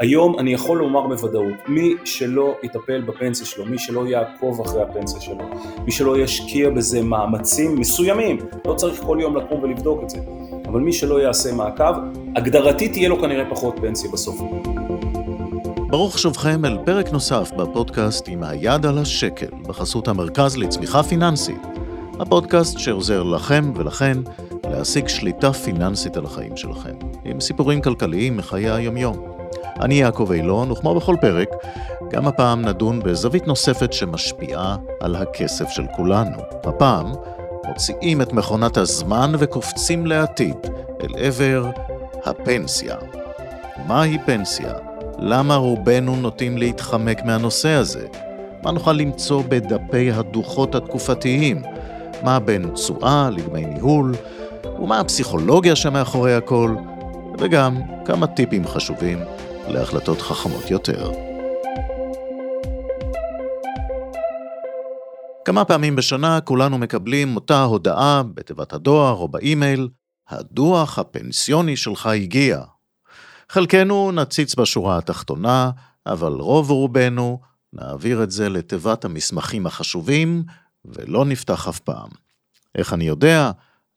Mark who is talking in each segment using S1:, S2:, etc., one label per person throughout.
S1: היום אני יכול לומר בוודאות, מי שלא יטפל בפנסיה שלו, מי שלא יעקוב אחרי הפנסיה שלו, מי שלא ישקיע בזה מאמצים מסוימים, לא צריך כל יום לקום ולבדוק את זה, אבל מי שלא יעשה מעקב, הגדרתי תהיה לו כנראה פחות פנסיה בסוף.
S2: ברוך שובכם אל פרק נוסף בפודקאסט עם היד על השקל, בחסות המרכז לצמיחה פיננסית. הפודקאסט שעוזר לכם ולכן להשיג שליטה פיננסית על החיים שלכם, עם סיפורים כלכליים מחיי היומיום. אני יעקב אילון, וכמו בכל פרק, גם הפעם נדון בזווית נוספת שמשפיעה על הכסף של כולנו. הפעם מוציאים את מכונת הזמן וקופצים לעתיד, אל עבר הפנסיה. מהי פנסיה? למה רובנו נוטים להתחמק מהנושא הזה? מה נוכל למצוא בדפי הדוחות התקופתיים? מה בין תשואה לדמי ניהול? ומה הפסיכולוגיה שמאחורי הכל? וגם כמה טיפים חשובים להחלטות חכמות יותר. כמה פעמים בשנה כולנו מקבלים אותה הודעה בתיבת הדואר או באימייל, הדוח הפנסיוני שלך הגיע. חלקנו נציץ בשורה התחתונה, אבל רוב רובנו נעביר את זה לתיבת המסמכים החשובים, ולא נפתח אף פעם. איך אני יודע?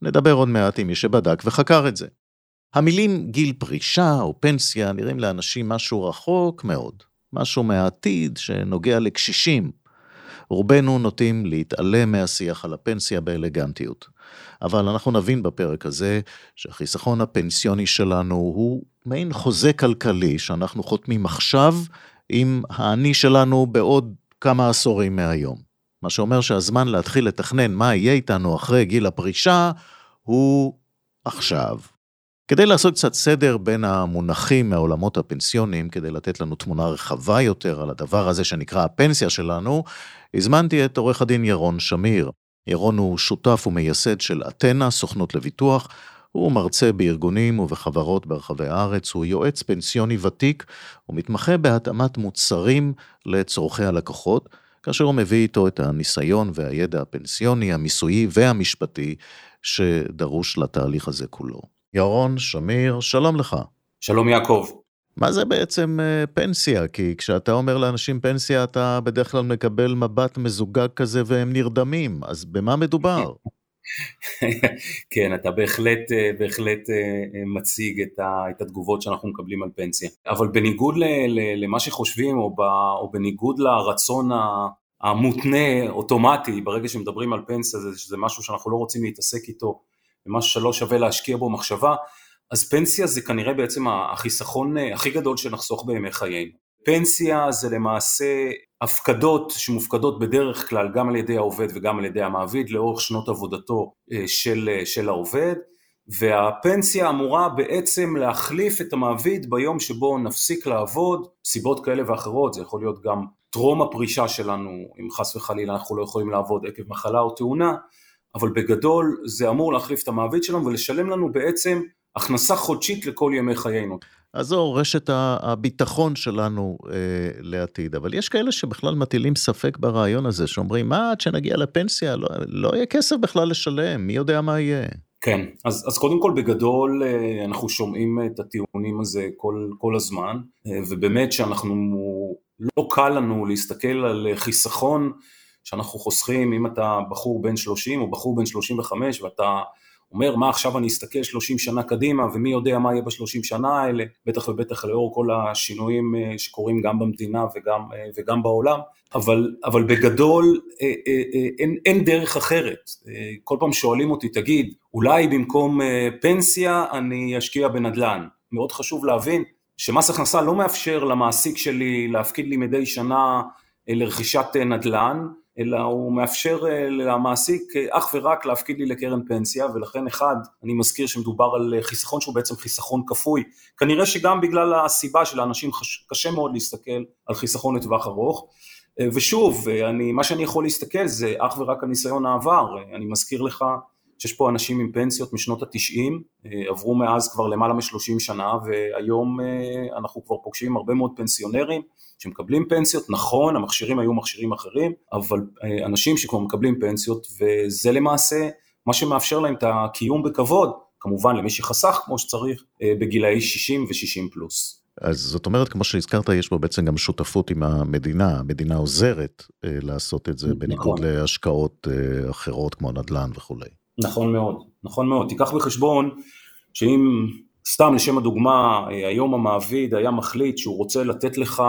S2: נדבר עוד מעט עם מי שבדק וחקר את זה. המילים גיל פרישה או פנסיה נראים לאנשים משהו רחוק מאוד, משהו מהעתיד שנוגע לקשישים. רובנו נוטים להתעלם מהשיח על הפנסיה באלגנטיות. אבל אנחנו נבין בפרק הזה שהחיסכון הפנסיוני שלנו הוא מעין חוזה כלכלי שאנחנו חותמים עכשיו עם האני שלנו בעוד כמה עשורים מהיום. מה שאומר שהזמן להתחיל לתכנן מה יהיה איתנו אחרי גיל הפרישה הוא עכשיו. כדי לעשות קצת סדר בין המונחים מהעולמות הפנסיוניים, כדי לתת לנו תמונה רחבה יותר על הדבר הזה שנקרא הפנסיה שלנו, הזמנתי את עורך הדין ירון שמיר. ירון הוא שותף ומייסד של אתנה, סוכנות לביטוח. הוא מרצה בארגונים ובחברות ברחבי הארץ, הוא יועץ פנסיוני ותיק ומתמחה בהתאמת מוצרים לצורכי הלקוחות, כאשר הוא מביא איתו את הניסיון והידע הפנסיוני, המיסויי והמשפטי שדרוש לתהליך הזה כולו. ירון שמיר, שלום לך.
S1: שלום יעקב.
S2: מה זה בעצם uh, פנסיה? כי כשאתה אומר לאנשים פנסיה, אתה בדרך כלל מקבל מבט מזוגג כזה והם נרדמים, אז במה מדובר?
S1: כן, אתה בהחלט, אה, בהחלט אה, מציג את, התגובות שאנחנו מקבלים על פנסיה. אבל בניגוד למה שחושבים, או, בניגוד לרצון המותנה, אוטומטי, ברגע שמדברים על פנסיה, זה, שזה משהו שאנחנו לא רוצים להתעסק איתו ומשהו שלא שווה להשקיע בו מחשבה, אז פנסיה זה כנראה בעצם החיסכון אה, הכי גדול שנחסוך בימי חיינו. פנסיה זה למעשה הפקדות שמופקדות בדרך כלל גם על ידי העובד וגם על ידי המעביד לאורך שנות עבודתו אה, של, אה, של העובד, והפנסיה אמורה בעצם להחליף את המעביד ביום שבו נפסיק לעבוד, סיבות כאלה ואחרות, זה יכול להיות גם טרום הפרישה שלנו, אם חס וחלילה אנחנו לא יכולים לעבוד עקב מחלה או תאונה, אבל בגדול זה אמור להחליף את המעביד שלנו ולשלם לנו בעצם הכנסה חודשית לכל ימי חיינו.
S2: אז זו רשת הביטחון שלנו אה, לעתיד, אבל יש כאלה שבכלל מטילים ספק ברעיון הזה, שאומרים, מה, עד שנגיע לפנסיה, לא, לא יהיה כסף בכלל לשלם, מי יודע מה יהיה.
S1: כן, אז, אז קודם כל בגדול אה, אנחנו שומעים את הטיעונים הזה כל, כל הזמן, אה, ובאמת שאנחנו, לא קל לנו להסתכל על חיסכון שאנחנו חוסכים, אם אתה בחור בן 30 או בחור בן 35 ואתה אומר מה עכשיו אני אסתכל 30 שנה קדימה ומי יודע מה יהיה בשלושים שנה האלה, בטח ובטח לאור כל השינויים אה, שקורים גם במדינה וגם, אה, וגם בעולם, אבל, אבל בגדול אה, אין, אין דרך אחרת. כל פעם שואלים אותי, תגיד, אולי במקום פנסיה אני אשקיע בנדל"ן. מאוד חשוב להבין שמס הכנסה לא מאפשר למעסיק שלי להפקיד לי מדי שנה לרכישת נדל"ן, אלא הוא מאפשר אה, למעסיק אה, אך ורק להפקיד לי לקרן פנסיה, ולכן אחד, אני מזכיר שמדובר על אה, חיסכון שהוא בעצם חיסכון כפוי, כנראה שגם בגלל הסיבה שלאנשים קשה מאוד להסתכל על חיסכון לטווח ארוך, ושוב, אני, מה שאני יכול להסתכל זה אך ורק על ניסיון העבר, אני מזכיר לך שיש פה אנשים עם פנסיות משנות התשעים, עברו מאז כבר למעלה משלושים שנה, והיום אנחנו כבר פוגשים הרבה מאוד פנסיונרים, שמקבלים פנסיות, נכון, המכשירים היו מכשירים אחרים, אבל אה, אנשים שכבר מקבלים פנסיות, וזה למעשה מה שמאפשר להם את הקיום בכבוד, כמובן למי שחסך כמו שצריך, אה, בגילאי 60 ו-60 פלוס.
S2: אז זאת אומרת, כמו שהזכרת, יש פה בעצם גם שותפות עם המדינה, המדינה עוזרת אה, לעשות את זה, נכון. בניגוד להשקעות אה, אחרות כמו נדל"ן וכולי.
S1: נכון מאוד, נכון מאוד. תיקח בחשבון שאם, סתם לשם הדוגמה, אה, היום המעביד היה מחליט שהוא רוצה לתת לך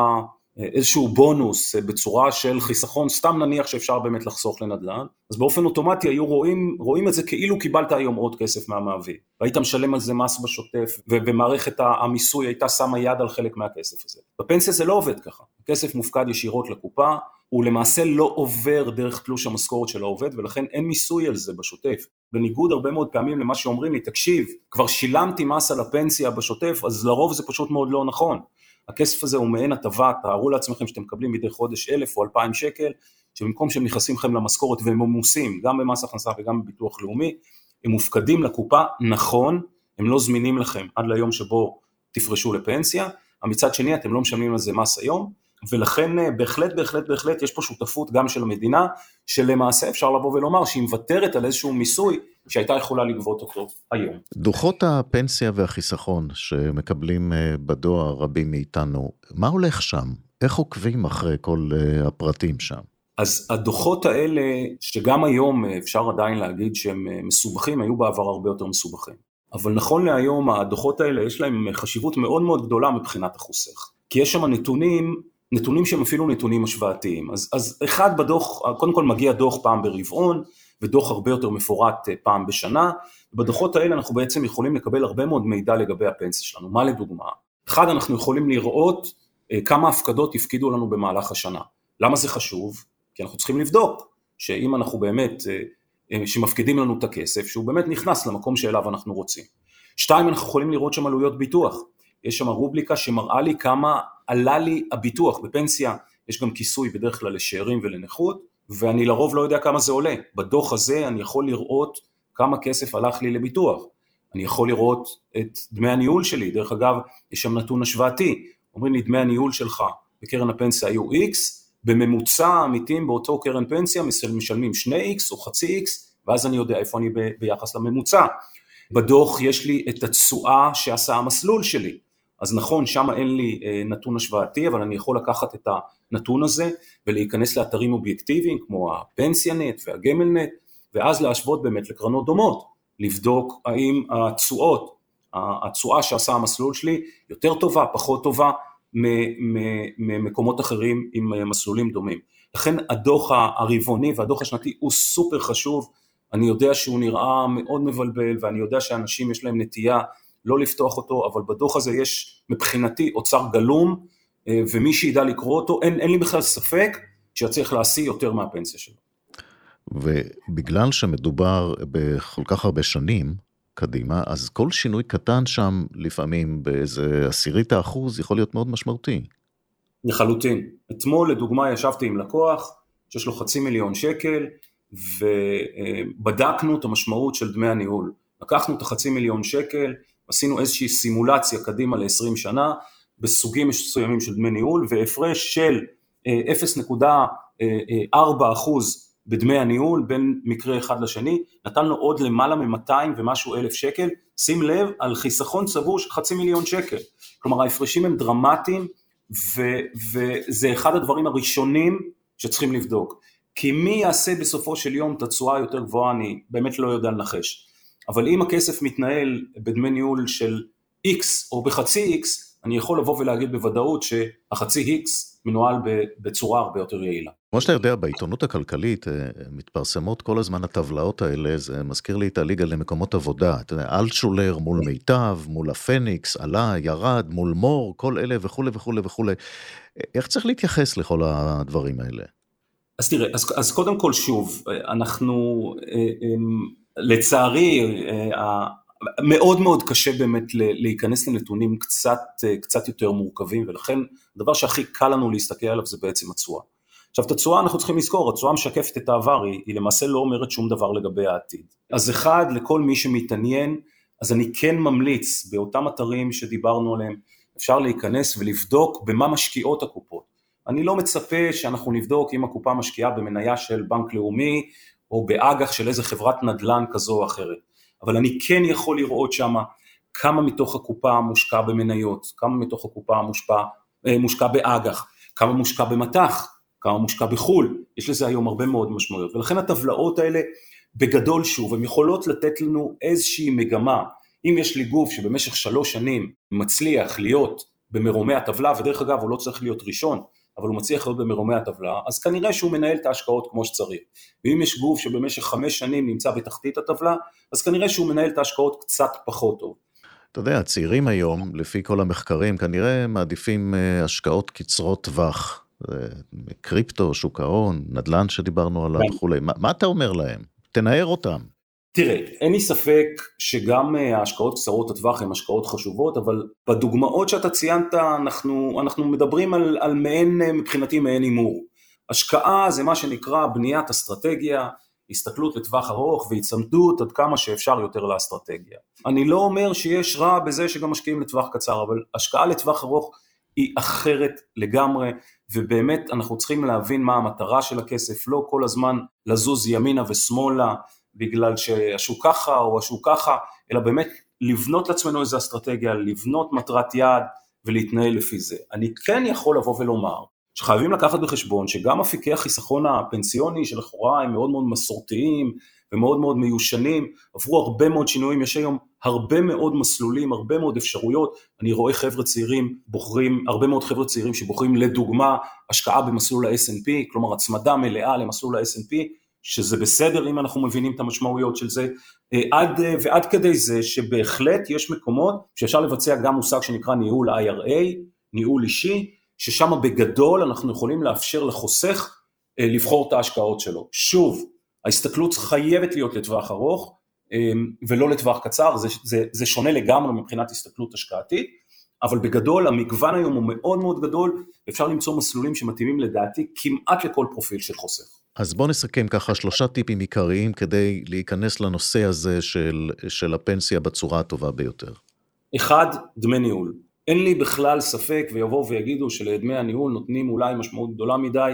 S1: איזשהו בונוס בצורה של חיסכון, סתם נניח שאפשר באמת לחסוך לנדל"ן, אז באופן אוטומטי היו רואים, רואים את זה כאילו קיבלת היום עוד כסף מהמעביד, והיית משלם על זה מס בשוטף, ומערכת המיסוי הייתה שמה יד על חלק מהכסף הזה. בפנסיה זה לא עובד ככה, הכסף מופקד ישירות לקופה, הוא למעשה לא עובר דרך תלוש המשכורת של העובד, ולכן אין מיסוי על זה בשוטף. בניגוד הרבה מאוד פעמים למה שאומרים לי, תקשיב, כבר שילמתי מס על הפנסיה בשוטף, אז לרוב זה פשוט מאוד לא נכון. הכסף הזה הוא מעין הטבה, תארו לעצמכם שאתם מקבלים מדי חודש אלף או אלפיים שקל, שבמקום שהם נכנסים לכם למשכורת והם ממוסים גם במס הכנסה וגם בביטוח לאומי, הם מופקדים לקופה נכון, הם לא זמינים לכם עד ליום שבו תפרשו לפנסיה, מצד שני אתם לא משלמים על זה מס היום, ולכן אה, בהחלט בהחלט בהחלט יש פה שותפות גם של המדינה, שלמעשה אפשר לבוא ולומר שהיא מוותרת על איזשהו מיסוי שהייתה יכולה לגבות אותו היום.
S2: דוחות הפנסיה והחיסכון שמקבלים אה, בדואר רבים מאיתנו, מה הולך שם? איך עוקבים אחרי כל אה, הפרטים שם?
S1: אז הדוחות האלה, שגם היום אפשר עדיין להגיד שהם מסובכים, היו בעבר הרבה יותר מסובכים. אבל נכון להיום הדוחות האלה יש להם חשיבות מאוד מאוד גדולה מבחינת החוסך. כי יש שם נתונים נתונים שהם אפילו נתונים השוואתיים. אז, אז אחד בדוח, קודם כל מגיע דוח פעם ברבעון, ודוח הרבה יותר מפורט אה, פעם בשנה, ובדוחות האלה אנחנו בעצם יכולים לקבל הרבה מאוד מידע לגבי הפנסיה שלנו. מה לדוגמה? אחד, אנחנו יכולים לראות אה, כמה הפקדות הפקידו לנו במהלך השנה. למה זה חשוב? כי אנחנו צריכים לבדוק שאם אנחנו באמת, אה, שמפקידים לנו את הכסף, שהוא באמת נכנס למקום שאליו אנחנו רוצים. שתיים, אנחנו יכולים לראות שם עלויות ביטוח. יש שם רובריקה שמראה לי כמה עלה לי הביטוח בפנסיה, יש גם כיסוי בדרך כלל לשאירים ולנכות, ואני לרוב לא יודע כמה זה עולה. בדוח הזה אני יכול לראות כמה כסף הלך לי לביטוח. אני יכול לראות את דמי הניהול שלי, דרך אגב, יש שם נתון השוואתי, אומרים לי דמי הניהול שלך בקרן הפנסיה היו X, בממוצע העמיתים באותו קרן פנסיה משלמים 2X או חצי X, ואז אני יודע איפה אני ביחס לממוצע. בדוח יש לי את התשואה שעשה המסלול שלי, אז נכון, שם אין לי אה, נתון השוואתי, אבל אני יכול לקחת את הנתון הזה ולהיכנס לאתרים אובייקטיביים כמו הפנסיונט והגמלנט, ואז להשוות באמת לקרנות דומות, לבדוק האם התשואות, התשואה שעשה המסלול שלי יותר טובה, פחות טובה, ממקומות אחרים עם אה, מסלולים דומים. לכן הדוח הרבעוני והדוח השנתי הוא סופר חשוב, אני יודע שהוא נראה מאוד מבלבל ואני יודע שאנשים יש להם נטייה לא לפתוח אותו, אבל בדוח הזה יש מבחינתי אוצר גלום, אה, ומי שידע לקרוא אותו, אין, אין לי בכלל ספק שיצליח להשיא יותר מהפנסיה שלו.
S2: ובגלל שמדובר בכל כך הרבה שנים קדימה, אז כל שינוי קטן שם, לפעמים באיזה עשירית האחוז, יכול להיות מאוד משמעותי.
S1: לחלוטין. אתמול לדוגמה ישבתי עם לקוח שיש לו חצי מיליון שקל, ובדקנו את המשמעות של דמי הניהול. לקחנו את החצי מיליון שקל, עשינו איזושהי סימולציה קדימה ל-20 שנה בסוגים מסוימים של דמי ניהול והפרש של 0.4% אה, בדמי הניהול בין מקרה אחד לשני, נתן לו עוד למעלה מ-200 ומשהו אלף שקל, שים לב על חיסכון צבור של חצי מיליון שקל, כלומר ההפרשים הם דרמטיים ו- וזה אחד הדברים הראשונים שצריכים לבדוק, כי מי יעשה בסופו של יום את התשואה היותר גבוהה אני באמת לא יודע לנחש, אבל אם הכסף מתנהל בדמי ניהול של X או בחצי X, אני יכול לבוא ולהגיד בוודאות שהחצי X מנוהל בצורה הרבה יותר יעילה.
S2: כמו שאתה יודע, בעיתונות הכלכלית אה, מתפרסמות כל הזמן הטבלאות האלה, זה מזכיר לי את הליגה למקומות עבודה. אתה יודע, אלטשולר מול מיטב, מול הפניקס, עלה, ירד, מול מור, כל אלה וכולי וכולי וכולי. איך צריך להתייחס לכל הדברים האלה?
S1: אז תראה, אז, אז קודם כל שוב, אנחנו... לצערי, אה, מאוד מאוד קשה באמת להיכנס לנתונים קצת, אה, קצת יותר מורכבים, ולכן הדבר שהכי קל לנו להסתכל עליו זה בעצם התשואה. עכשיו את התשואה אנחנו צריכים לזכור, התשואה משקפת את העבר, היא, היא למעשה לא אומרת שום דבר לגבי העתיד. אז אחד, לכל מי שמתעניין, אז אני כן ממליץ באותם אתרים שדיברנו עליהם, אפשר להיכנס ולבדוק במה משקיעות הקופות. אני לא מצפה שאנחנו נבדוק אם הקופה משקיעה במניה של בנק לאומי או באג"ח של איזה חברת נדל"ן כזו או אחרת, אבל אני כן יכול לראות שמה כמה מתוך הקופה מושקע במניות, כמה מתוך הקופה מושפע, אה, מושקע באג"ח, כמה מושקע במטח, כמה מושקע בחו"ל, יש לזה היום הרבה מאוד משמעויות, ולכן הטבלאות האלה בגדול שוב, הן יכולות לתת לנו איזושהי מגמה, אם יש לי גוף שבמשך שלוש שנים מצליח להיות במרומי הטבלה, ודרך אגב הוא לא צריך להיות ראשון, אבל הוא מצליח להיות במרומי הטבלה, אז כנראה שהוא מנהל את ההשקעות כמו שצריך. ואם יש גוף שבמשך חמש שנים נמצא בתחתית הטבלה, אז כנראה שהוא מנהל את ההשקעות קצת פחות טוב.
S2: אתה יודע, הצעירים היום, לפי כל המחקרים, כנראה מעדיפים אה, השקעות קצרות טווח. קריפטו, שוק ההון, נדל"ן שדיברנו עליו כן. וכולי. מה, מה אתה אומר להם? תנער אותם.
S1: תראה, אין לי ספק שגם אה, ההשקעות קצרות הטווח הן השקעות חשובות, אבל בדוגמאות שאתה ציינת אנחנו, אנחנו מדברים על, על מעין, אה, מבחינתי מעין הימור. השקעה זה מה שנקרא בניית אסטרטגיה, הסתכלות לטווח ארוך והיצמדות עד כמה שאפשר יותר לאסטרטגיה. אני לא אומר שיש רע בזה שגם משקיעים לטווח קצר, אבל השקעה לטווח ארוך היא אחרת לגמרי, ובאמת אנחנו צריכים להבין מה המטרה של הכסף, לא כל הזמן לזוז ימינה ושמאלה בגלל שהשוק ככה או השוק ככה, אלא באמת לבנות לעצמנו איזו אסטרטגיה, לבנות מטרת יעד ולהתנהל לפי זה. אני כן יכול לבוא ולומר שחייבים לקחת בחשבון שגם אפיקי החיסכון הפנסיוני שלכאורה הם מאוד מאוד מסורתיים ומאוד מאוד מיושנים, עברו הרבה מאוד שינויים, יש היום הרבה מאוד מסלולים, הרבה מאוד אפשרויות, אני רואה חבר'ה צעירים בוחרים, הרבה מאוד חבר'ה צעירים שבוחרים לדוגמה השקעה במסלול ה-S&P, כלומר הצמדה מלאה למסלול ה-S&P, שזה בסדר אם אנחנו מבינים את המשמעויות של זה, אה, עד, אה, ועד כדי זה שבהחלט יש מקומות שאפשר לבצע גם מושג שנקרא ניהול IRA, ניהול אישי, ששם בגדול אנחנו יכולים לאפשר לחוסך אה, לבחור את ההשקעות שלו. שוב, ההסתכלות חייבת להיות לטווח ארוך ולא לטווח קצר, זה, זה, זה שונה לגמרי מבחינת הסתכלות השקעתית, אבל בגדול המגוון היום הוא מאוד מאוד גדול, אפשר למצוא מסלולים שמתאימים לדעתי כמעט לכל פרופיל של חוסך.
S2: אז בוא נסכם ככה שלושה טיפים עיקריים כדי להיכנס לנושא הזה של, של הפנסיה בצורה הטובה ביותר.
S1: אחד, דמי ניהול. אין לי בכלל ספק ויבואו ויגידו שלדמי הניהול נותנים אולי משמעות גדולה מדי,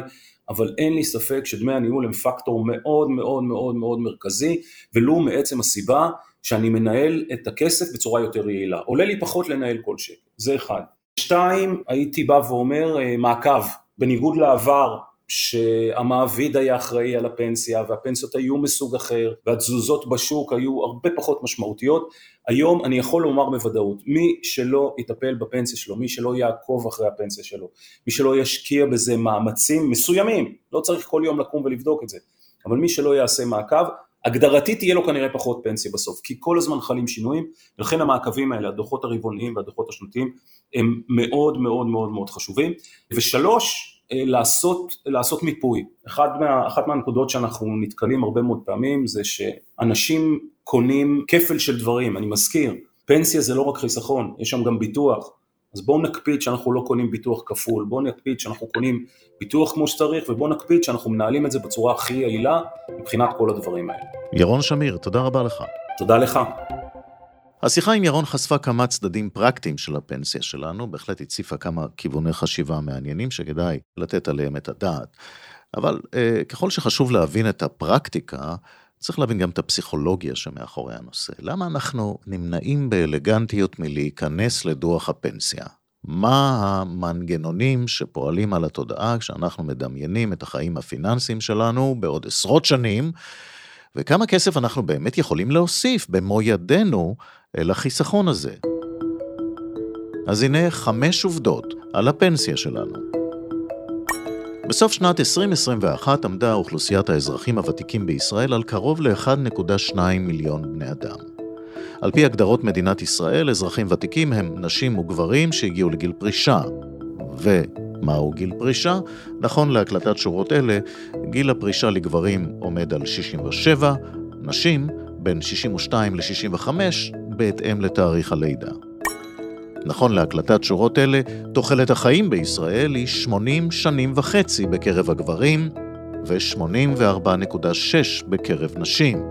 S1: אבל אין לי ספק שדמי הניהול הם פקטור מאוד מאוד מאוד מאוד מרכזי, ולו מעצם הסיבה שאני מנהל את הכסף בצורה יותר יעילה. עולה לי פחות לנהל כל שקל, זה אחד. שתיים, הייתי בא ואומר אה, מעקב, בניגוד לעבר שהמעביד היה אחראי על הפנסיה והפנסיות היו מסוג אחר והתזוזות בשוק היו הרבה פחות משמעותיות, היום אני יכול לומר בוודאות, מי שלא יטפל בפנסיה שלו, מי שלא יעקוב אחרי הפנסיה שלו, מי שלא ישקיע בזה מאמצים מסוימים, לא צריך כל יום לקום ולבדוק את זה, אבל מי שלא יעשה מעקב, הגדרתית תהיה לו כנראה פחות פנסיה בסוף, כי כל הזמן חלים שינויים, ולכן המעקבים האלה, הדוחות הרבעוניים והדוחות השנתיים, הם מאוד מאוד מאוד מאוד חשובים. ושלוש, לעשות, לעשות מיפוי. אחת, מה, אחת מהנקודות שאנחנו נתקלים הרבה מאוד פעמים זה שאנשים קונים כפל של דברים, אני מזכיר, פנסיה זה לא רק חיסכון, יש שם גם ביטוח, אז בואו נקפיד שאנחנו לא קונים ביטוח כפול, בואו נקפיד שאנחנו קונים ביטוח כמו שצריך, ובואו נקפיד שאנחנו מנהלים את זה בצורה הכי יעילה מבחינת כל הדברים האלה.
S2: ירון שמיר, תודה רבה לך.
S1: תודה לך.
S2: השיחה עם ירון חשפה כמה צדדים פרקטיים של הפנסיה שלנו, בהחלט הציפה כמה כיווני חשיבה מעניינים שכדאי לתת עליהם את הדעת. אבל אה, ככל שחשוב להבין את הפרקטיקה, צריך להבין גם את הפסיכולוגיה שמאחורי הנושא. למה אנחנו נמנעים באלגנטיות מלהיכנס לדוח הפנסיה? מה המנגנונים שפועלים על התודעה כשאנחנו מדמיינים את החיים הפיננסיים שלנו בעוד עשרות שנים, וכמה כסף אנחנו באמת יכולים להוסיף במו ידינו אל החיסכון הזה. אז הנה חמש עובדות על הפנסיה שלנו. בסוף שנת 2021 עמדה אוכלוסיית האזרחים הוותיקים בישראל על קרוב ל-1.2 מיליון בני אדם. על פי הגדרות מדינת ישראל, אזרחים ותיקים הם נשים וגברים שהגיעו לגיל פרישה. ומהו גיל פרישה? נכון להקלטת שורות אלה, גיל הפרישה לגברים עומד על 67, נשים בין 62 ל-65 בהתאם לתאריך הלידה. נכון להקלטת שורות אלה, תוחלת החיים בישראל היא 80 שנים וחצי בקרב הגברים ו-84.6 בקרב נשים.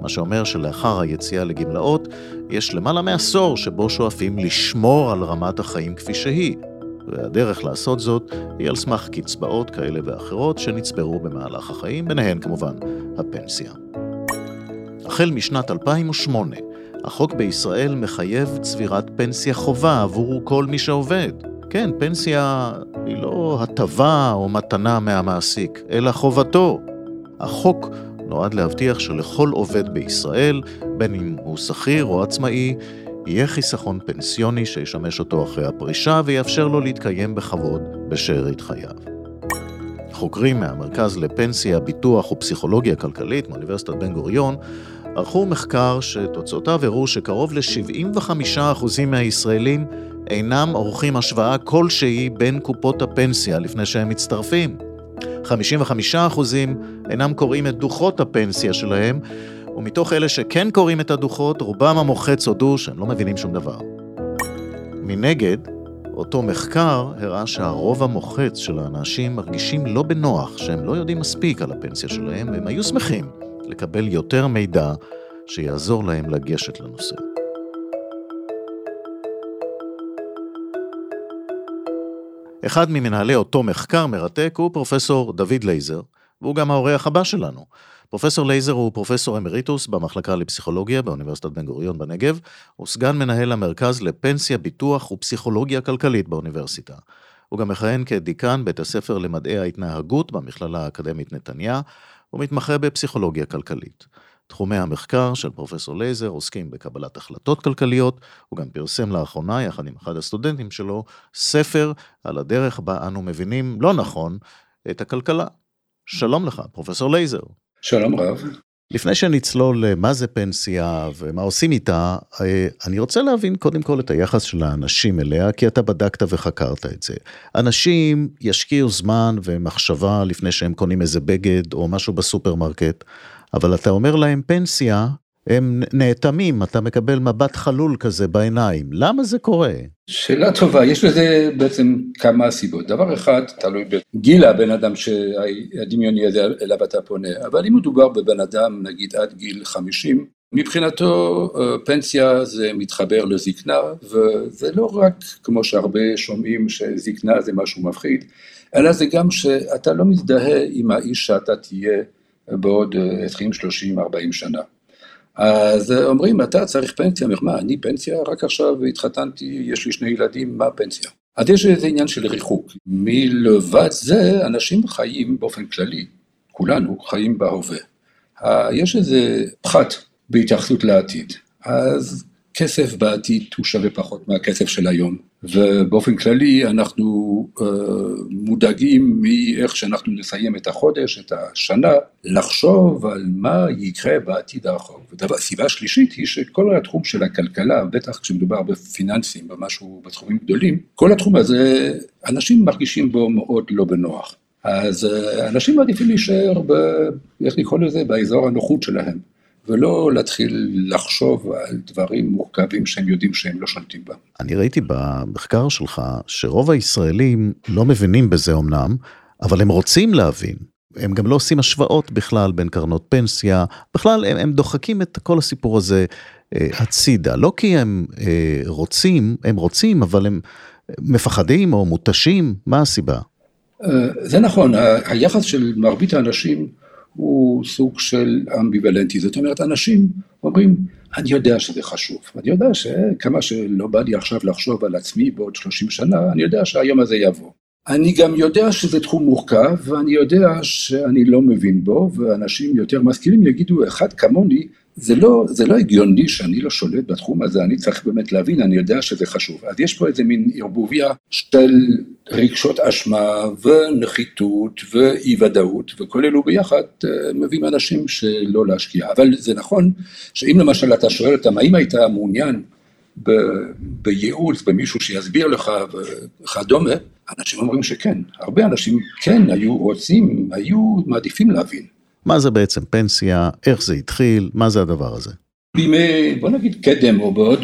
S2: מה שאומר שלאחר היציאה לגמלאות, יש למעלה מעשור שבו שואפים לשמור על רמת החיים כפי שהיא, והדרך לעשות זאת היא על סמך קצבאות כאלה ואחרות שנצברו במהלך החיים, ביניהן כמובן הפנסיה. החל משנת 2008, החוק בישראל מחייב צבירת פנסיה חובה עבור כל מי שעובד. כן, פנסיה היא לא הטבה או מתנה מהמעסיק, אלא חובתו. החוק נועד להבטיח שלכל עובד בישראל, בין אם הוא שכיר או עצמאי, יהיה חיסכון פנסיוני שישמש אותו אחרי הפרישה ויאפשר לו להתקיים בכבוד בשארית חייו. חוקרים מהמרכז לפנסיה, ביטוח ופסיכולוגיה כלכלית מאוניברסיטת בן גוריון ערכו מחקר שתוצאותיו הראו שקרוב ל-75% מהישראלים אינם עורכים השוואה כלשהי בין קופות הפנסיה לפני שהם מצטרפים. 55% אינם קוראים את דוחות הפנסיה שלהם, ומתוך אלה שכן קוראים את הדוחות, רובם המוחץ הודו שהם לא מבינים שום דבר. מנגד, אותו מחקר הראה שהרוב המוחץ של האנשים מרגישים לא בנוח, שהם לא יודעים מספיק על הפנסיה שלהם, והם היו שמחים לקבל יותר מידע שיעזור להם לגשת לנושא. אחד ממנהלי אותו מחקר מרתק הוא פרופסור דוד לייזר, והוא גם האורח הבא שלנו. פרופסור לייזר הוא פרופסור אמריטוס במחלקה לפסיכולוגיה באוניברסיטת בן גוריון בנגב, הוא סגן מנהל המרכז לפנסיה, ביטוח ופסיכולוגיה כלכלית באוניברסיטה. הוא גם מכהן כדיקן בית הספר למדעי ההתנהגות במכללה האקדמית נתניה, ומתמחה בפסיכולוגיה כלכלית. תחומי המחקר של פרופסור לייזר עוסקים בקבלת החלטות כלכליות, הוא גם פרסם לאחרונה, יחד עם אחד הסטודנטים שלו, ספר על הדרך בה אנו מבינים לא נכון את הכלכלה. שלום לך, פרופסור לייזר.
S3: שלום רב.
S2: לפני שנצלול למה זה פנסיה ומה עושים איתה, אה, אני רוצה להבין קודם כל את היחס של האנשים אליה, כי אתה בדקת וחקרת את זה. אנשים ישקיעו זמן ומחשבה לפני שהם קונים איזה בגד או משהו בסופרמרקט, אבל אתה אומר להם פנסיה, הם נאטמים, אתה מקבל מבט חלול כזה בעיניים. למה זה קורה?
S3: שאלה טובה, יש לזה בעצם כמה סיבות. דבר אחד, תלוי בגיל הבן אדם שהדמיוני הזה אליו אתה פונה, אבל אם מדובר בבן אדם נגיד עד גיל 50, מבחינתו אה, פנסיה זה מתחבר לזקנה, וזה לא רק כמו שהרבה שומעים שזקנה זה משהו מפחיד, אלא זה גם שאתה לא מזדהה עם האיש שאתה תהיה בעוד 20, 30, 40 שנה. אז אומרים, אתה צריך פנסיה, אני אומר, מה, אני פנסיה? רק עכשיו התחתנתי, יש לי שני ילדים, מה פנסיה? אז יש איזה עניין של ריחוק. מלבד זה, אנשים חיים באופן כללי, כולנו חיים בהווה. יש איזה פחת בהתייחסות לעתיד. אז כסף בעתיד הוא שווה פחות מהכסף של היום, ובאופן כללי אנחנו uh, מודאגים מאיך שאנחנו נסיים את החודש, את השנה, לחשוב על מה יקרה בעתיד הרחוק. וסיבה שלישית היא שכל התחום של הכלכלה, בטח כשמדובר בפיננסים, במשהו, בתחומים גדולים, כל התחום הזה, אנשים מרגישים בו מאוד לא בנוח. אז uh, אנשים מעדיפים להישאר, ב, איך לקרוא לזה, באזור הנוחות שלהם. ולא להתחיל לחשוב על דברים מורכבים שהם יודעים שהם לא שולטים בהם.
S2: אני ראיתי במחקר שלך שרוב הישראלים לא מבינים בזה אמנם, אבל הם רוצים להבין. הם גם לא עושים השוואות בכלל בין קרנות פנסיה, בכלל הם, הם דוחקים את כל הסיפור הזה אה, הצידה, לא כי הם אה, רוצים, הם רוצים, אבל הם מפחדים או מותשים, מה הסיבה?
S3: אה, זה נכון, היחס של מרבית האנשים הוא סוג של אמביוולנטי, זאת אומרת אנשים אומרים אני יודע שזה חשוב, אני יודע שכמה שלא בא לי עכשיו לחשוב על עצמי בעוד 30 שנה, אני יודע שהיום הזה יבוא. אני גם יודע שזה תחום מורכב ואני יודע שאני לא מבין בו ואנשים יותר משכילים יגידו אחד כמוני זה לא, זה לא הגיוני שאני לא שולט בתחום הזה, אני צריך באמת להבין, אני יודע שזה חשוב. אז יש פה איזה מין ערבוביה של רגשות אשמה ונחיתות ואי ודאות, וכל אלו ביחד אה, מביאים אנשים שלא להשקיע. אבל זה נכון שאם למשל אתה שואל אותם, האם היית מעוניין ב, בייעוץ, במישהו שיסביר לך וכדומה, אנשים אומרים שכן. הרבה אנשים כן היו רוצים, היו מעדיפים להבין.
S2: מה זה בעצם פנסיה, איך זה התחיל, מה זה הדבר הזה.
S3: בימי, בוא נגיד קדם או בעוד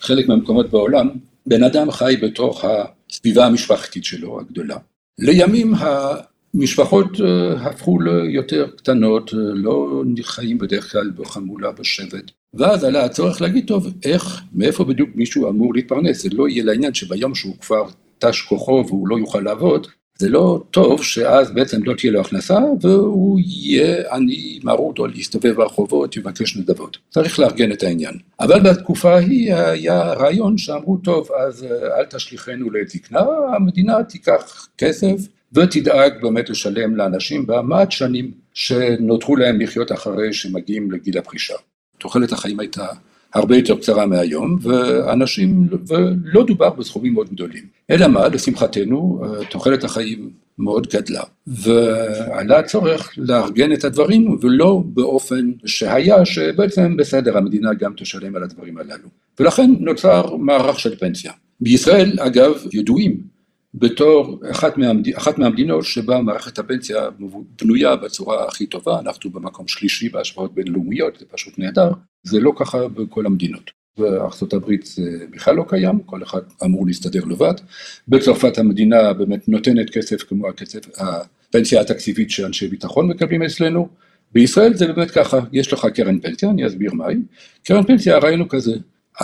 S3: חלק מהמקומות בעולם, בן אדם חי בתוך הסביבה המשפחתית שלו הגדולה. לימים המשפחות אה, הפכו ליותר קטנות, אה, לא חיים בדרך כלל בחמולה בשבט, ואז עלה הצורך להגיד, טוב, איך, מאיפה בדיוק מישהו אמור להתפרנס, זה לא יהיה לעניין שביום שהוא כבר תש כוחו והוא לא יוכל לעבוד, זה לא טוב שאז בעצם לא תהיה לו הכנסה והוא יהיה עני מרוד או להסתובב ברחובות, יבקש נדבות. צריך לארגן את העניין. אבל בתקופה ההיא היה רעיון שאמרו, טוב, אז אה, אל תשליכנו לעת זקנה, המדינה תיקח כסף ותדאג באמת לשלם לאנשים במעט שנים שנותרו להם לחיות אחרי שמגיעים לגיל הפרישה. תוחלת החיים הייתה הרבה יותר קצרה מהיום, ואנשים, ולא דובר בסכומים מאוד גדולים. אלא מה, לשמחתנו, תוחלת החיים מאוד גדלה, ועלה הצורך לארגן את הדברים, ולא באופן שהיה, שבעצם בסדר, המדינה גם תשלם על הדברים הללו. ולכן נוצר מערך של פנסיה. בישראל, אגב, ידועים בתור אחת, מהמד... אחת מהמדינות שבה מערכת הפנסיה בנויה בצורה הכי טובה, אנחנו במקום שלישי בהשוואות בינלאומיות, זה פשוט נהדר, זה לא ככה בכל המדינות. בארצות הברית זה בכלל לא קיים, כל אחד אמור להסתדר לבד. בצרפת המדינה באמת נותנת כסף כמו הכסף, הפנסיה התקציבית שאנשי ביטחון מקבלים אצלנו. בישראל זה באמת ככה, יש לך קרן פנסיה, אני אסביר מהי. קרן פנסיה הרעיון הוא כזה,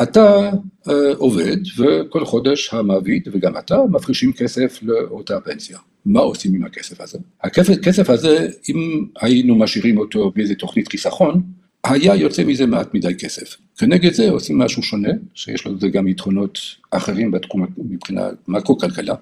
S3: אתה אה, עובד וכל חודש המעביד וגם אתה מפרישים כסף לאותה פנסיה. מה עושים עם הכסף הזה? הכסף הזה, אם היינו משאירים אותו באיזה תוכנית חיסכון, היה יוצא מזה מעט מדי כסף. כנגד זה עושים משהו שונה, שיש לזה גם יתרונות אחרים בתחום מבחינת מקרו-כלכלה,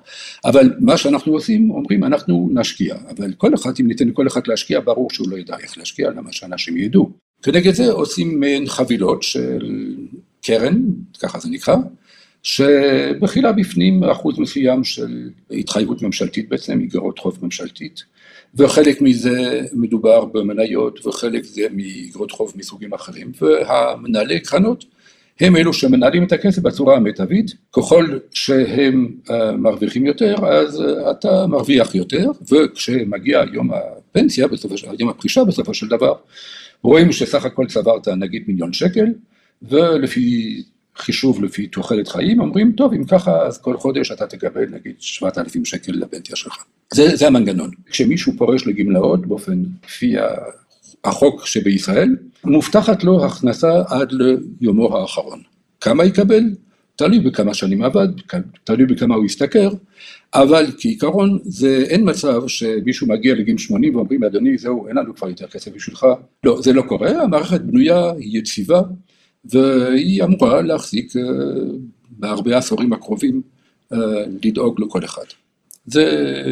S3: אבל מה שאנחנו עושים, אומרים אנחנו נשקיע, אבל כל אחד, אם ניתן לכל אחד להשקיע, ברור שהוא לא ידע איך להשקיע, למה שאנשים ידעו. כנגד זה עושים מעין חבילות של קרן, ככה זה נקרא, שבכילה בפנים אחוז מסוים של התחייבות ממשלתית בעצם, איגרות חוב ממשלתית, וחלק מזה מדובר במניות וחלק זה מאיגרות חוב מסוגים אחרים, והמנהלי קרנות הם אלו שמנהלים את הכסף בצורה המיטבית, ככל שהם uh, מרוויחים יותר אז uh, אתה מרוויח יותר, וכשמגיע יום הפנסיה, בסופו יום הפרישה בסופו של דבר, רואים שסך הכל צברת נגיד מיליון שקל, ולפי חישוב לפי תוחלת חיים, אומרים, טוב, אם ככה, אז כל חודש אתה תקבל נגיד 7,000 שקל לפנטיה שלך. זה, זה המנגנון. כשמישהו פורש לגמלאות, באופן, לפי החוק שבישראל, מובטחת לו הכנסה עד ליומו האחרון. כמה יקבל? תלוי בכמה שנים עבד, תלוי בכמה הוא ישתכר, אבל כעיקרון זה אין מצב שמישהו מגיע לגיל 80 ואומרים אדוני זהו אין לנו כבר יותר כסף בשבילך, לא זה לא קורה, המערכת בנויה, היא יציבה והיא אמורה להחזיק אה, בהרבה עשורים הקרובים אה, לדאוג לכל אחד. זה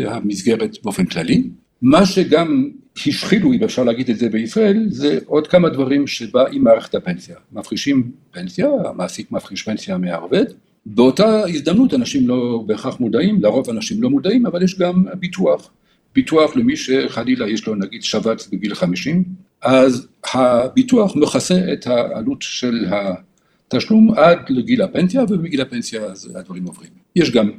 S3: המסגרת באופן כללי. מה שגם השחילו, אם אפשר להגיד את זה בישראל, זה עוד כמה דברים שבא עם מערכת הפנסיה. מפרישים פנסיה, המעסיק מפריש פנסיה מהעובד. באותה הזדמנות אנשים לא בהכרח מודעים, לרוב אנשים לא מודעים, אבל יש גם ביטוח. ביטוח למי שחלילה יש לו נגיד שבץ בגיל 50, אז הביטוח מכסה את העלות של התשלום עד לגיל הפנסיה, ובגיל הפנסיה הדברים עוברים. יש גם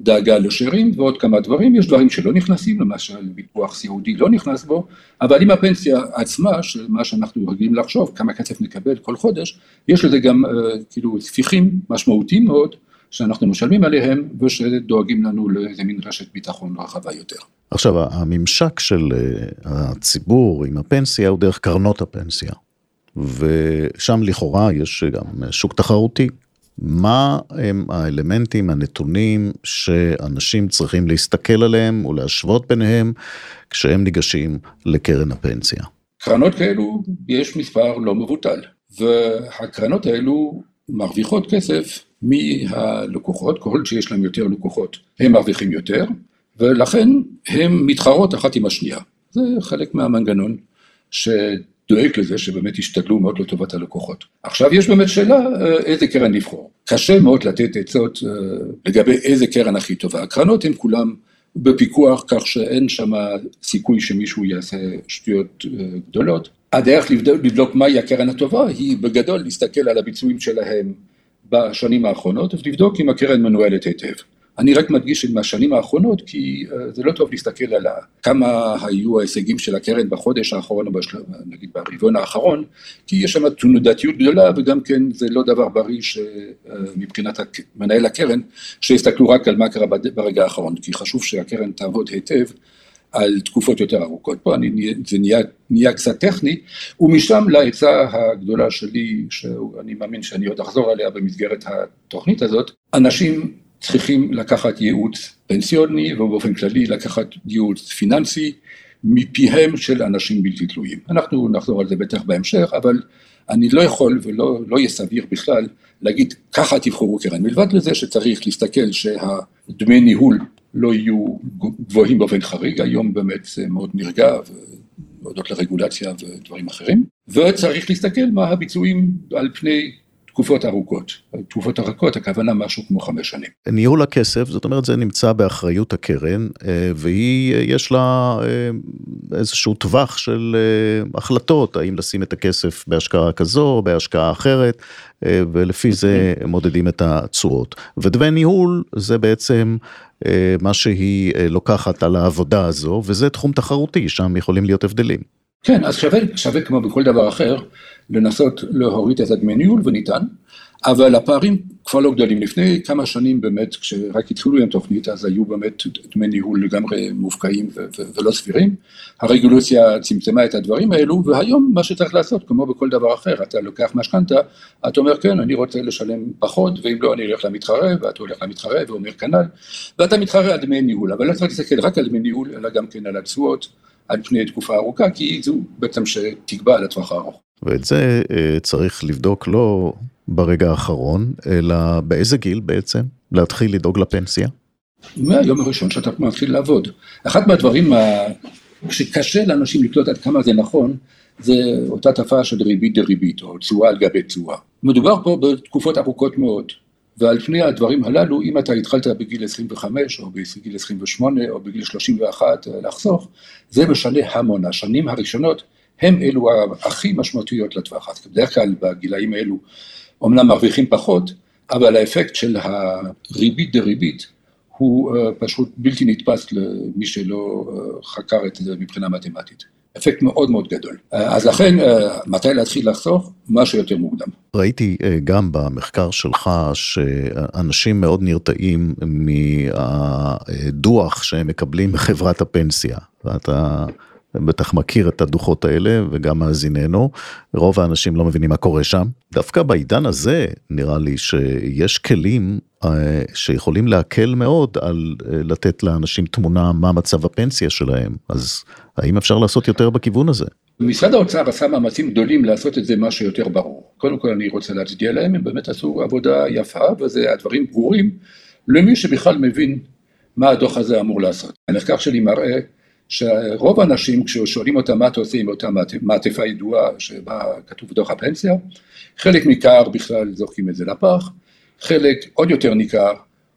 S3: דאגה לשאירים ועוד כמה דברים, יש דברים שלא נכנסים, למשל ביטוח סיעודי לא נכנס בו, אבל עם הפנסיה עצמה, של מה שאנחנו רגילים לחשוב, כמה כסף נקבל כל חודש, יש לזה גם uh, כאילו ספיחים משמעותיים מאוד, שאנחנו משלמים עליהם ושדואגים לנו לאיזה מין רשת ביטחון רחבה יותר.
S2: עכשיו, הממשק של אה, הציבור עם הפנסיה הוא דרך קרנות הפנסיה, ושם לכאורה יש גם שוק תחרותי. מה הם האלמנטים, הנתונים שאנשים צריכים להסתכל עליהם ולהשוות ביניהם כשהם ניגשים לקרן הפנסיה?
S3: קרנות כאלו יש מספר לא מבוטל, והקרנות האלו מרוויחות כסף מהלקוחות, ככל שיש להם יותר לקוחות הם מרוויחים יותר, ולכן הן מתחרות אחת עם השנייה. זה חלק מהמנגנון שדואג לזה שבאמת ישתדלו מאוד לטובת הלקוחות. עכשיו יש באמת שאלה אה, איזה קרן לבחור. קשה מאוד לתת עצות אה, לגבי איזה קרן הכי טובה. הקרנות הן כולן בפיקוח כך שאין שם סיכוי שמישהו יעשה שטויות אה, גדולות. הדרך לבדוק מהי הקרן הטובה היא בגדול להסתכל על הביצועים שלהם בשנים האחרונות ולבדוק אם הקרן מנוהלת היטב. אני רק מדגיש את מהשנים האחרונות כי uh, זה לא טוב להסתכל על כמה היו ההישגים של הקרן בחודש האחרון או בשל... נגיד ברבעון האחרון כי יש שם תנודתיות גדולה וגם כן זה לא דבר בריא שמבחינת uh, מנהל הקרן שיסתכלו רק על מה קרה ברגע האחרון כי חשוב שהקרן תעבוד היטב על תקופות יותר ארוכות. פה אני, זה נהיה, נהיה קצת טכני, ומשם לעצה הגדולה שלי, שאני מאמין שאני עוד אחזור עליה במסגרת התוכנית הזאת, אנשים צריכים לקחת ייעוץ פנסיוני ובאופן כללי לקחת ייעוץ פיננסי מפיהם של אנשים בלתי תלויים. אנחנו נחזור על זה בטח בהמשך, אבל אני לא יכול ולא לא יהיה סביר בכלל להגיד ככה תבחרו קרן, מלבד לזה שצריך להסתכל שהדמי ניהול לא יהיו גבוהים באופן חריג, היום באמת זה מאוד נרגע והודות לרגולציה ודברים אחרים, וצריך להסתכל מה הביצועים על פני תקופות ארוכות. תקופות ארוכות, הכוונה משהו כמו חמש שנים.
S2: ניהול הכסף, זאת אומרת, זה נמצא באחריות הקרן, אה, והיא, יש לה אה, איזשהו טווח של אה, החלטות, האם לשים את הכסף בהשקעה כזו או בהשקעה אחרת, ולפי זה מודדים את התשואות. ודמי ניהול זה בעצם מה שהיא לוקחת על העבודה הזו, וזה תחום תחרותי, שם יכולים להיות הבדלים.
S3: כן, אז שווה, שווה כמו בכל דבר אחר, לנסות להוריד את הדמי ניהול, וניתן, אבל הפערים כבר לא גדולים. לפני כמה שנים באמת, כשרק התחילו עם תוכנית, אז היו באמת דמי ניהול לגמרי מופקעים ולא סבירים. הרגולציה צמצמה את הדברים האלו, והיום מה שצריך לעשות, כמו בכל דבר אחר, אתה לוקח משכנתה, אתה אומר כן, אני רוצה לשלם פחות, ואם לא, אני אלך למתחרה, ואתה הולך למתחרה ואומר כנ"ל, ואתה מתחרה על דמי ניהול, אבל לא צריך להסתכל רק על דמי ניהול, אלא גם כן על התשואות. על פני תקופה ארוכה, כי זו בעצם שתקבע לטווח הארוך.
S2: ואת זה אה, צריך לבדוק לא ברגע האחרון, אלא באיזה גיל בעצם להתחיל לדאוג לפנסיה?
S3: מהיום הראשון שאתה מתחיל לעבוד. אחד מהדברים שקשה לאנשים לקלוט עד כמה זה נכון, זה אותה תופעה של ריבית דריבית, או תשואה על גבי תשואה. מדובר פה בתקופות ארוכות מאוד. ועל פני הדברים הללו, אם אתה התחלת בגיל 25 או בגיל 28 או בגיל 31 אה, לחסוך, זה משנה המון. השנים הראשונות הם אלו הכי משמעותיות לטווח. אז בדרך כלל בגילאים האלו אומנם מרוויחים פחות, אבל האפקט של הריבית דריבית הוא אה, פשוט בלתי נתפס למי שלא אה, חקר את זה מבחינה מתמטית. אפקט מאוד מאוד גדול. אז לכן, אה, מתי להתחיל לחסוך? מה שיותר מוקדם.
S2: ראיתי אה, גם במחקר שלך שאנשים מאוד נרתעים מהדוח שהם מקבלים מחברת הפנסיה. ואתה בטח מכיר את הדוחות האלה וגם מאזיננו, רוב האנשים לא מבינים מה קורה שם. דווקא בעידן הזה נראה לי שיש כלים אה, שיכולים להקל מאוד על אה, לתת לאנשים תמונה מה מצב הפנסיה שלהם, אז האם אפשר לעשות יותר בכיוון הזה?
S3: משרד האוצר עשה מאמצים גדולים לעשות את זה משהו יותר ברור. קודם כל אני רוצה להצדיע להם, הם באמת עשו עבודה יפה, וזה הדברים ברורים למי שבכלל מבין מה הדוח הזה אמור לעשות. המחקר שלי מראה שרוב האנשים כששואלים אותם מה אתה עושה עם אותה מעטפה ידועה שבה כתוב דוח הפנסיה, חלק ניכר בכלל זורקים את זה לפח, חלק עוד יותר ניכר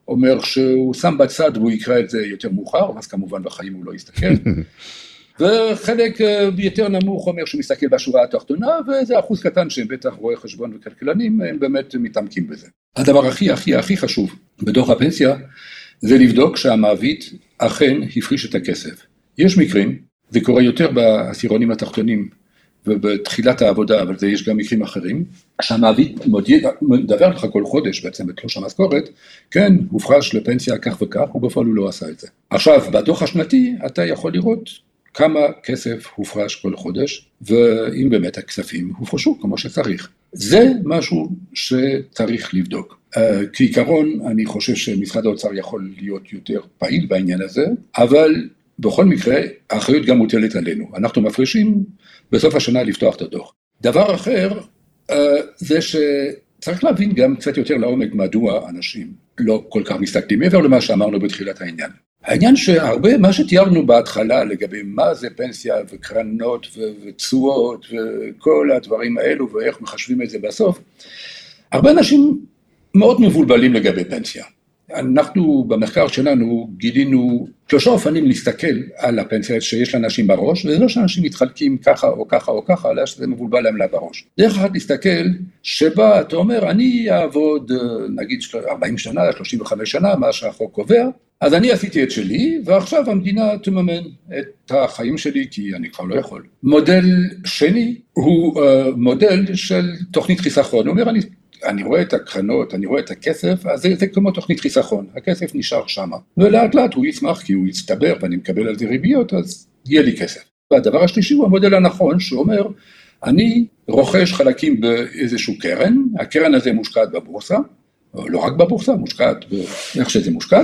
S3: אומר שהוא שם בצד והוא יקרא את זה יותר מאוחר, אז כמובן בחיים הוא לא יסתכל, וחלק אה, יותר נמוך אומר שהוא מסתכל בשורה התחתונה, וזה אחוז קטן שהם בטח רואי חשבון וכלכלנים, הם באמת מתעמקים בזה. הדבר הכי הכי הכי חשוב בדוח הפנסיה זה לבדוק שהמעביד אכן הפריש את הכסף. יש מקרים, זה קורה יותר בעשירונים התחתונים ובתחילת העבודה, אבל זה יש גם מקרים אחרים, שהמעביד מדבר לך כל חודש בעצם בתלוש המשכורת, כן, הופרש לפנסיה כך וכך, ובפועל הוא לא עשה את זה. עכשיו, בדוח השנתי אתה יכול לראות כמה כסף הופרש כל חודש, ואם באמת הכספים הופרשו כמו שצריך. זה משהו שצריך לבדוק. אה, כעיקרון, אני חושב שמשרד האוצר יכול להיות יותר פעיל בעניין הזה, אבל בכל מקרה, האחריות גם מוטלת עלינו. אנחנו מפרישים בסוף השנה לפתוח את הדוח. דבר אחר, אה, זה שצריך להבין גם קצת יותר לעומק מדוע אנשים לא כל כך מסתכלים, מעבר למה שאמרנו בתחילת העניין. העניין שהרבה, מה שתיארנו בהתחלה לגבי מה זה פנסיה וקרנות ותשואות וכל הדברים האלו ואיך מחשבים את זה בסוף, הרבה אנשים מאוד מבולבלים לגבי פנסיה. אנחנו במחקר שלנו גילינו שלושה אופנים להסתכל על הפנסיה שיש לאנשים בראש, וזה לא שאנשים מתחלקים ככה או ככה או ככה, אלא שזה מבולבל להם לה בראש. דרך אחת להסתכל, שבה אתה אומר, אני אעבוד נגיד 40 שנה, 35 שנה, מה שהחוק קובע, אז אני עשיתי את שלי, ועכשיו המדינה תממן את החיים שלי, כי אני כבר לא יכול. מודל שני הוא uh, מודל של תוכנית חיסכון. הוא אומר, אני אני רואה את הקרנות, אני רואה את הכסף, אז זה, זה כמו תוכנית חיסכון, הכסף נשאר שם. ולאט לאט הוא יצמח כי הוא יצטבר ואני מקבל על זה ריביות, אז יהיה לי כסף. והדבר השלישי הוא המודל הנכון שאומר, אני רוכש חלקים באיזשהו קרן, הקרן הזה מושקעת בבורסה, לא רק בבורסה, מושקעת באיך שזה מושקע,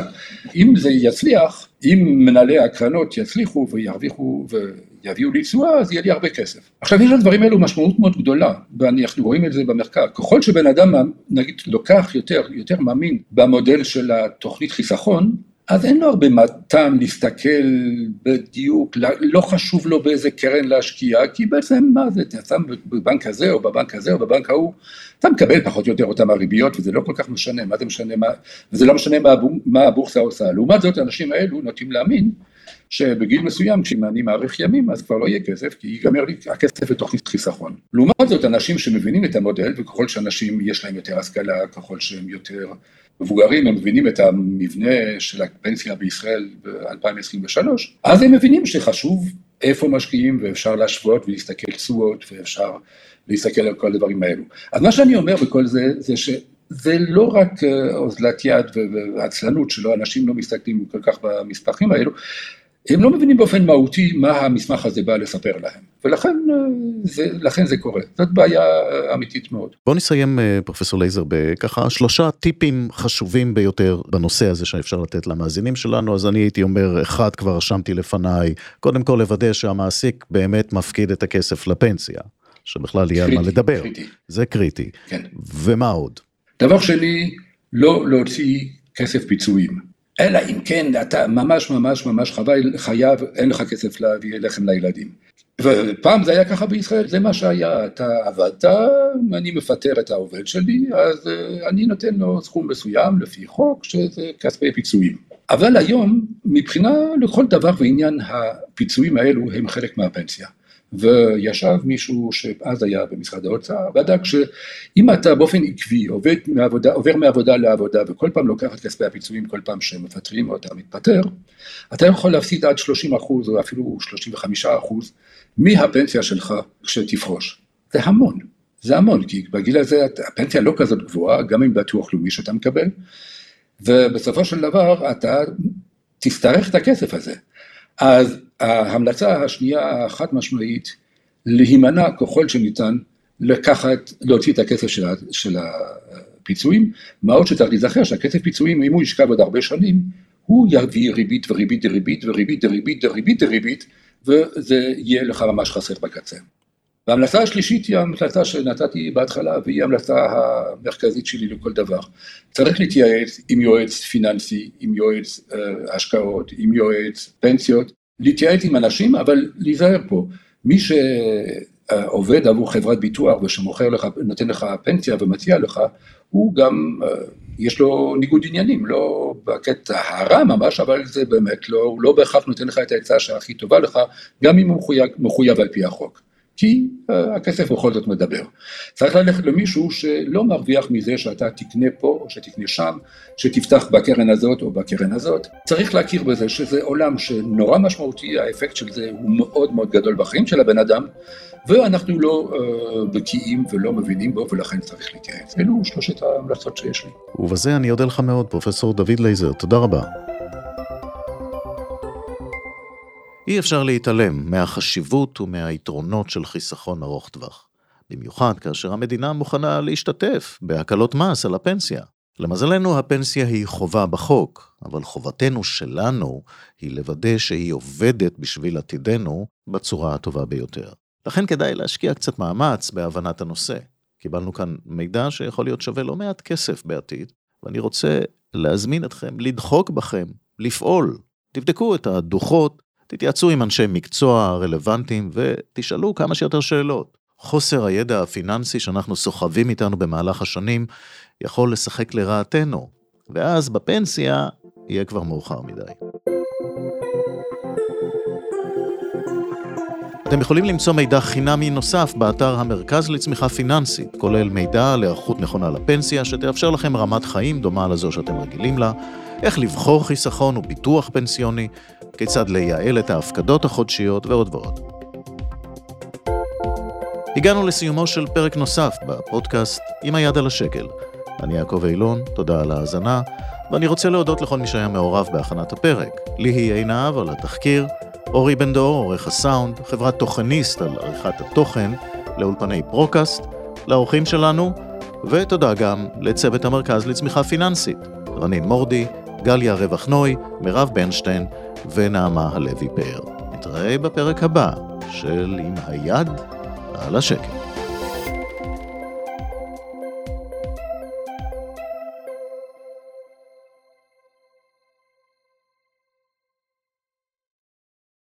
S3: אם זה יצליח, אם מנהלי הקרנות יצליחו וירוויחו ויביאו לי תשואה, אז יהיה לי הרבה כסף. עכשיו יש לדברים האלו משמעות מאוד גדולה, ואנחנו רואים את זה במחקר. ככל שבן אדם, נגיד, לוקח יותר, יותר מאמין במודל של התוכנית חיסכון, אז אין לו הרבה טעם להסתכל בדיוק, לא חשוב לו באיזה קרן להשקיע, כי בעצם מה זה, אתה שם בבנק הזה או בבנק הזה או בבנק ההוא, אתה מקבל פחות או יותר אותם הריביות וזה לא כל כך משנה, מה זה משנה, מה, וזה לא משנה מה, מה הבורסה עושה. לעומת זאת האנשים האלו נוטים להאמין שבגיל מסוים כשאם אני מאריך ימים אז כבר לא יהיה כסף כי ייגמר לי הכסף לתוכנית חיסכון. לעומת זאת אנשים שמבינים את המודל וככל שאנשים יש להם יותר השכלה, ככל שהם יותר מבוגרים, הם מבינים את המבנה של הפנסיה בישראל ב-2023, אז הם מבינים שחשוב איפה משקיעים ואפשר להשוות ולהסתכל תשואות ואפשר להסתכל על כל הדברים האלו. אז מה שאני אומר בכל זה, זה שזה לא רק אה, אוזלת יד ועצלנות שלא אנשים לא מסתכלים כל כך במספחים האלו, הם לא מבינים באופן מהותי מה המסמך הזה בא לספר להם, ולכן אה, זה, לכן זה קורה, זאת בעיה אה, אמיתית מאוד.
S2: בוא נסיים אה, פרופסור לייזר בככה שלושה טיפים חשובים ביותר בנושא הזה שאפשר לתת למאזינים שלנו, אז אני הייתי אומר, אחד כבר רשמתי לפניי, קודם כל לוודא שהמעסיק באמת מפקיד את הכסף לפנסיה, שבכלל יהיה על מה לדבר, קריטי. זה קריטי, כן. ומה עוד?
S3: דבר שני, לא להוציא כסף פיצויים. אלא אם כן אתה ממש ממש ממש חווי, חייב, אין לך כסף להביא לחם לילדים. ופעם זה היה ככה בישראל, זה מה שהיה, אתה עבדת, אני מפטר את העובד שלי, אז אה, אני נותן לו סכום מסוים לפי חוק, שזה כספי פיצויים. אבל היום, מבחינה לכל דבר ועניין, הפיצויים האלו הם חלק מהפנסיה. וישב מישהו שאז היה במשרד האוצר, בדק שאם אתה באופן עקבי עובד מעבודה, עובר מעבודה לעבודה וכל פעם לוקח את כספי הפיצויים כל פעם שמפטרים או אתה מתפטר, אתה יכול להפסיד עד 30 אחוז או אפילו 35 אחוז מהפנסיה שלך כשתפרוש. זה המון, זה המון, כי בגיל הזה הפנסיה לא כזאת גבוהה, גם עם ביטוח לאומי שאתה מקבל, ובסופו של דבר אתה תצטרך את הכסף הזה. אז ההמלצה השנייה החד משמעית, להימנע ככל שניתן לקחת, להוציא את הכסף של, של הפיצויים, מה עוד שצריך להיזכר שהכסף פיצויים, אם הוא ישכב עוד הרבה שנים, הוא יביא ריבית וריבית דריבית וריבית דריבית דריבית דריבית, וזה יהיה לך ממש חסר בקצה. וההמלצה השלישית היא ההמלצה שנתתי בהתחלה, והיא ההמלצה המרכזית שלי לכל דבר. צריך להתייעץ עם יועץ פיננסי, עם יועץ אה, השקעות, עם יועץ פנסיות, להתייעץ עם אנשים, אבל להיזהר פה. מי שעובד עבור חברת ביטוח ושמוכר לך, נותן לך פנסיה ומציע לך, הוא גם, אה, יש לו ניגוד עניינים, לא בקטע הרע ממש, אבל זה באמת לא, הוא לא בהכרח נותן לך את העצה שהכי טובה לך, גם אם הוא מחויב, מחויב על פי החוק. כי uh, הכסף בכל זאת מדבר. צריך ללכת למישהו שלא מרוויח מזה שאתה תקנה פה או שתקנה שם, שתפתח בקרן הזאת או בקרן הזאת. צריך להכיר בזה שזה עולם שנורא משמעותי, האפקט של זה הוא מאוד מאוד גדול בחיים של הבן אדם, ואנחנו לא uh, בקיאים ולא מבינים בו ולכן צריך להתייעץ. אלו שלושת ההמלצות שיש לי.
S2: ובזה אני אודה לך מאוד, פרופסור דוד לייזר, תודה רבה. אי אפשר להתעלם מהחשיבות ומהיתרונות של חיסכון ארוך טווח. במיוחד כאשר המדינה מוכנה להשתתף בהקלות מס על הפנסיה. למזלנו הפנסיה היא חובה בחוק, אבל חובתנו שלנו היא לוודא שהיא עובדת בשביל עתידנו בצורה הטובה ביותר. לכן כדאי להשקיע קצת מאמץ בהבנת הנושא. קיבלנו כאן מידע שיכול להיות שווה לא מעט כסף בעתיד, ואני רוצה להזמין אתכם לדחוק בכם, לפעול. תבדקו את הדוחות תתייעצו עם אנשי מקצוע רלוונטיים ותשאלו כמה שיותר שאלות. חוסר הידע הפיננסי שאנחנו סוחבים איתנו במהלך השנים יכול לשחק לרעתנו, ואז בפנסיה יהיה כבר מאוחר מדי. אתם יכולים למצוא מידע חינמי נוסף באתר המרכז לצמיחה פיננסית, כולל מידע על היערכות נכונה לפנסיה, שתאפשר לכם רמת חיים דומה לזו שאתם רגילים לה, איך לבחור חיסכון וביטוח פנסיוני, כיצד לייעל את ההפקדות החודשיות ועוד ועוד. הגענו לסיומו של פרק נוסף בפודקאסט עם היד על השקל. אני יעקב אילון, תודה על ההאזנה, ואני רוצה להודות לכל מי שהיה מעורב בהכנת הפרק. ליהי עינב על התחקיר, אורי בן דור, עורך הסאונד, חברת תוכניסט על עריכת התוכן, לאולפני פרוקאסט, לאורחים שלנו, ותודה גם לצוות המרכז לצמיחה פיננסית, רנין מורדי, גליה רווח נוי, מירב ברנשטיין ונעמה הלוי פאר. נתראה בפרק הבא של עם היד על השקט.